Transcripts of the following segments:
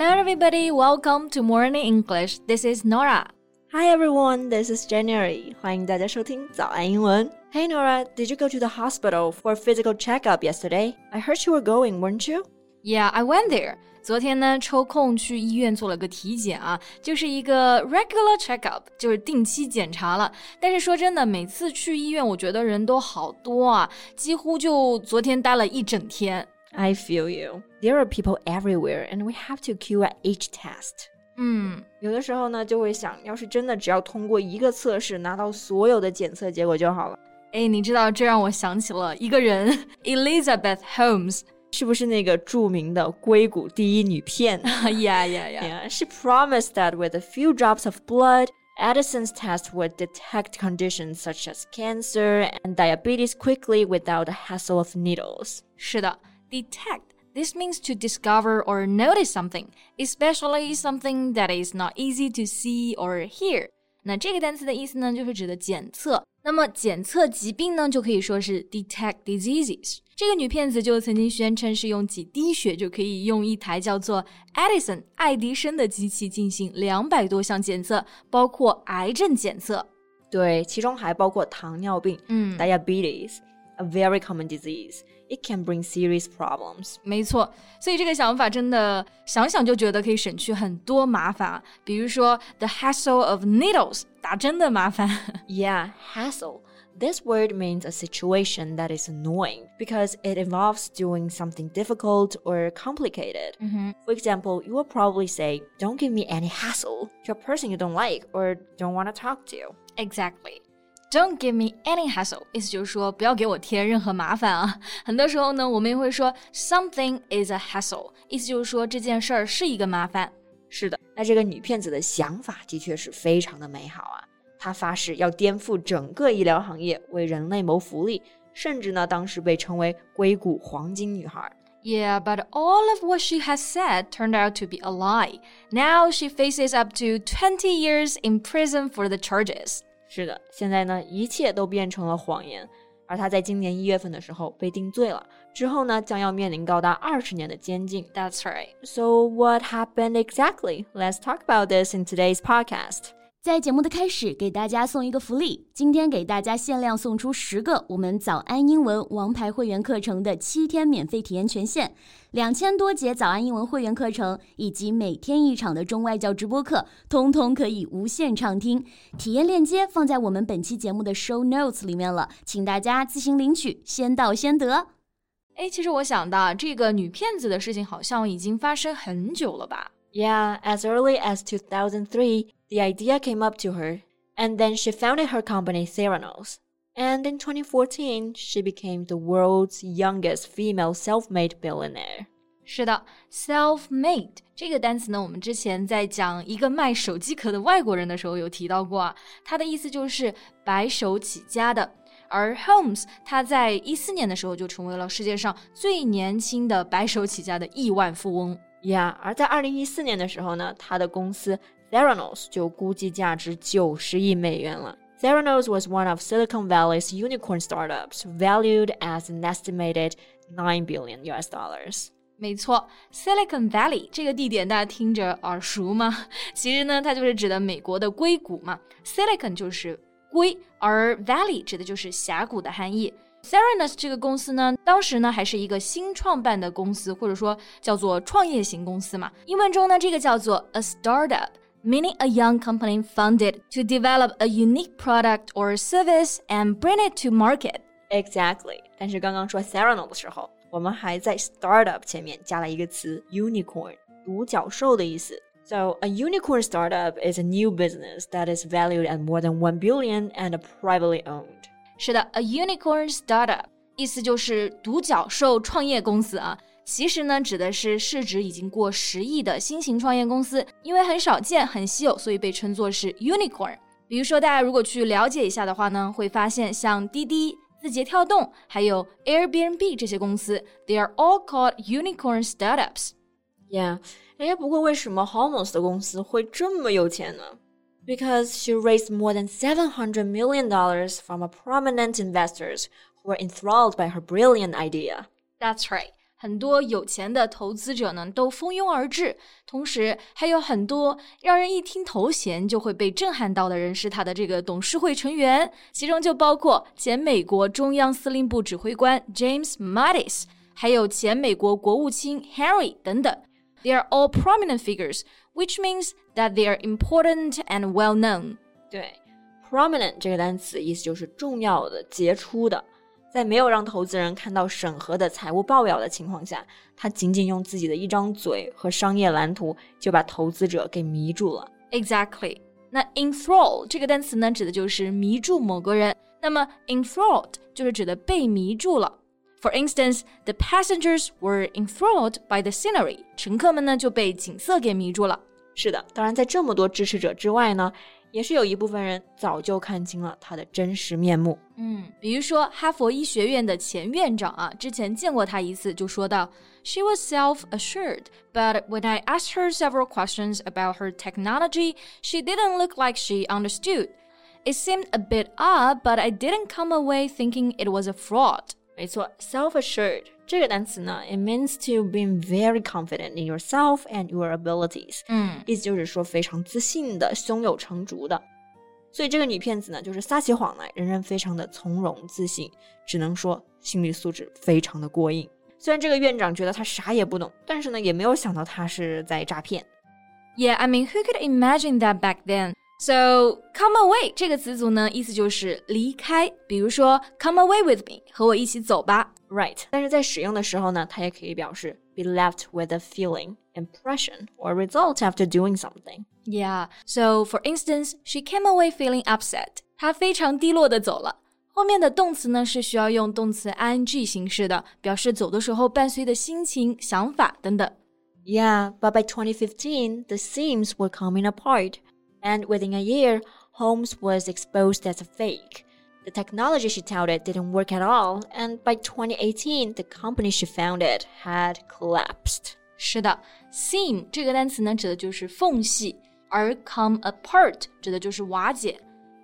Hello, everybody. Welcome to Morning English. This is Norah. Hi, everyone. This is January. 欢迎大家收听早安英文。Hey, Norah. Did you go to the hospital for a physical checkup yesterday? I heard you were going, weren't you? Yeah, I went there. 昨天呢，抽空去医院做了个体检啊，就是一个 regular checkup，就是定期检查了。但是说真的，每次去医院，我觉得人都好多啊，几乎就昨天待了一整天。I feel you. There are people everywhere, and we have to queue at each test. 嗯，有的时候呢，就会想，要是真的只要通过一个测试，拿到所有的检测结果就好了。哎，你知道，这让我想起了一个人，Elizabeth Holmes，是不是那个着名的硅谷第一女骗？Yeah, yeah, yeah. Yeah, she promised that with a few drops of blood. Edison's test would detect conditions such as cancer and diabetes quickly without the hassle of needles. 是的。 detect. This means to discover or notice something, especially something that is not easy to see or hear. 那这个单词的意思呢，就是指的检测。那么检测疾病呢，就可以说是 detect diseases。这个女骗子就曾经宣称是用几滴血就可以用一台叫做 Edison 爱迪生的机器进行两百多项检测，包括癌症检测。对，其中还包括糖尿病，嗯 ，diabetes，a very common disease。it can bring serious problems。没错，所以这个想法真的想想就觉得可以省去很多麻烦啊，比如说 the hassle of needles，打针的麻烦。Yeah, hassle. This word means a situation that is annoying because it involves doing something difficult or complicated. Mm -hmm. For example, you will probably say, Don't give me any hassle to a person you don't like or don't want to talk to. Exactly. Don't give me any hassle，意思就是说不要给我添任何麻烦啊。很多时候呢，我们也会说 something is a hassle，意思就是说这件事儿是一个麻烦。是的，那这个女骗子的想法的确是非常的美好啊。她发誓要颠覆整个医疗行业，为人类谋福利，甚至呢，当时被称为硅谷黄金女孩。Yeah, but all of what she has said turned out to be a lie. Now she faces up to 20 years in prison for the charges. 是的，现在呢，一切都变成了谎言。而他在今年一月份的时候被定罪了，之后呢，将要面临高达二十年的监禁。That's right. So what happened exactly? Let's talk about this in today's podcast. 在节目的开始，给大家送一个福利。今天给大家限量送出十个我们早安英文王牌会员课程的七天免费体验权限，两千多节早安英文会员课程以及每天一场的中外教直播课，通通可以无限畅听。体验链接放在我们本期节目的 show notes 里面了，请大家自行领取，先到先得。哎，其实我想到这个女骗子的事情好像已经发生很久了吧？Yeah, as early as 2003. The idea came up to her, and then she founded her company Theranos. And in 2014, she became the world's youngest female self-made billionaire. 是的，self-made 这个单词呢，我们之前在讲一个卖手机壳的外国人的时候有提到过啊，它的意思就是白手起家的。而 Holmes 他在一四年的时候就成为了世界上最年轻的白手起家的亿万富翁。Yeah，而在二零一四年的时候呢，他的公司 Theranos 就估计价值九十亿美元了。Theranos was one of Silicon Valley's unicorn startups, valued as an estimated nine billion US dollars. 没错，Silicon Valley 这个地点大家听着耳熟吗？其实呢，它就是指的美国的硅谷嘛。Silicon 就是硅，而 Valley 指的就是峡谷的含义。Theranos 这个公司呢，当时呢还是一个新创办的公司，或者说叫做创业型公司嘛。英文中呢，这个叫做 a startup。 meaning a young company funded to develop a unique product or service and bring it to market. Exactly. 但是刚刚说 Theranos 的时候，我们还在 startup 前面加了一个词 unicorn，独角兽的意思。So a unicorn startup is a new business that is valued at more than one billion and privately owned. 是的，a unicorn startup 意思就是独角兽创业公司啊。 其实呢，指的是市值已经过十亿的新型创业公司，因为很少见、很稀有，所以被称作是 unicorn。比如说，大家如果去了解一下的话呢，会发现像滴滴、字节跳动，还有 Airbnb 这些公司，they are all called unicorn startups。Yeah，哎，不过为什么 Holmes 的公司会这么有钱呢？Because she raised more than seven hundred million dollars from a prominent investors who were enthralled by her brilliant idea. That's right. 很多有钱的投资者呢都蜂拥而至，同时还有很多让人一听头衔就会被震撼到的人是他的这个董事会成员，其中就包括前美国中央司令部指挥官 James Mattis，还有前美国国务卿 Harry 等等。They are all prominent figures, which means that they are important and well known. 对，prominent 这个单词意思就是重要的、杰出的。在没有让投资人看到审核的财务报表的情况下，他仅仅用自己的一张嘴和商业蓝图就把投资者给迷住了。Exactly。那 enthrall 这个单词呢，指的就是迷住某个人。那么 enthralled 就是指的被迷住了。For instance, the passengers were enthralled by the scenery。乘客们呢就被景色给迷住了。是的，当然在这么多支持者之外呢。也是有一部分人早就看清了他的真实面目。嗯，比如说哈佛医学院的前院长啊，之前见过他一次，就说到：“She was self-assured, but when I asked her several questions about her technology, she didn't look like she understood. It seemed a bit odd, but I didn't come away thinking it was a fraud.” 没错，self-assured 这个单词呢，it means to be very confident in yourself and your abilities。嗯，意思就是说非常自信的、胸有成竹的。所以这个女骗子呢，就是撒起谎来仍然非常的从容自信，只能说心理素质非常的过硬。虽然这个院长觉得她啥也不懂，但是呢，也没有想到她是在诈骗。Yeah, I mean, who could imagine that back then? So come away 这个词组呢，意思就是离开。比如说，come away with me，和我一起走吧。Right，但是在使用的时候呢，它也可以表示 be left with a feeling, impression, or result after doing something. Yeah. So for instance, she came away feeling upset. 她非常低落的走了。后面的动词呢是需要用动词 ing 形式的，表示走的时候伴随的心情、想法等等。Yeah, but by 2015, the seams were coming apart and within a year, Holmes was exposed as a fake. The technology she touted didn't work at all, and by 2018, the company she founded had collapsed. 是的，seam 这个单词呢，指的就是缝隙，而 come apart 指的就是瓦解。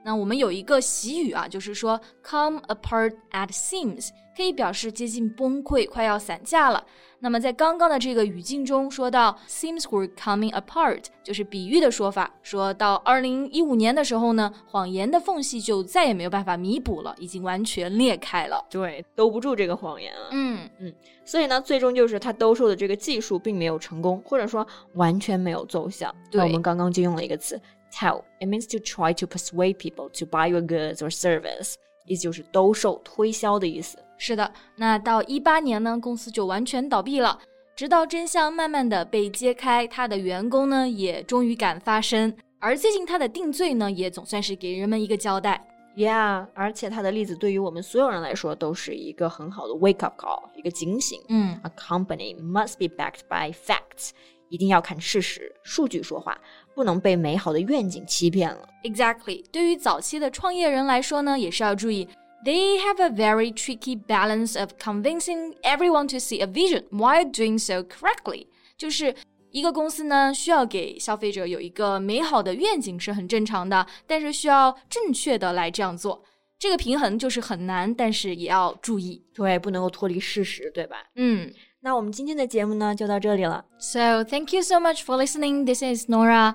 那我们有一个习语啊，就是说 come apart at seams， 可以表示接近崩溃，快要散架了。那么在刚刚的这个语境中说到 “seems were coming apart，就是比喻的说法。说到二零一五年的时候呢，谎言的缝隙就再也没有办法弥补了，已经完全裂开了。对，兜不住这个谎言了。嗯嗯，所以呢，最终就是他兜售的这个技术并没有成功，或者说完全没有奏效。对，我们刚刚就用了一个词 Tell it means to try to persuade people to buy your goods or service，意思就是兜售、推销的意思。是的，那到一八年呢，公司就完全倒闭了。直到真相慢慢的被揭开，他的员工呢也终于敢发声，而最近他的定罪呢也总算是给人们一个交代。Yeah，而且他的例子对于我们所有人来说都是一个很好的 wake up call，一个警醒。嗯，A company must be backed by facts，一定要看事实、数据说话，不能被美好的愿景欺骗了。Exactly，对于早期的创业人来说呢，也是要注意。They have a very tricky balance of convincing everyone to see a vision while doing so correctly. 就是一个公司呢，需要给消费者有一个美好的愿景是很正常的，但是需要正确的来这样做。这个平衡就是很难，但是也要注意，对，不能够脱离事实，对吧？嗯。那我们今天的节目呢，就到这里了。So thank you so much for listening. This is Norah.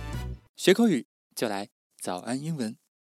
学口语就来早安英文。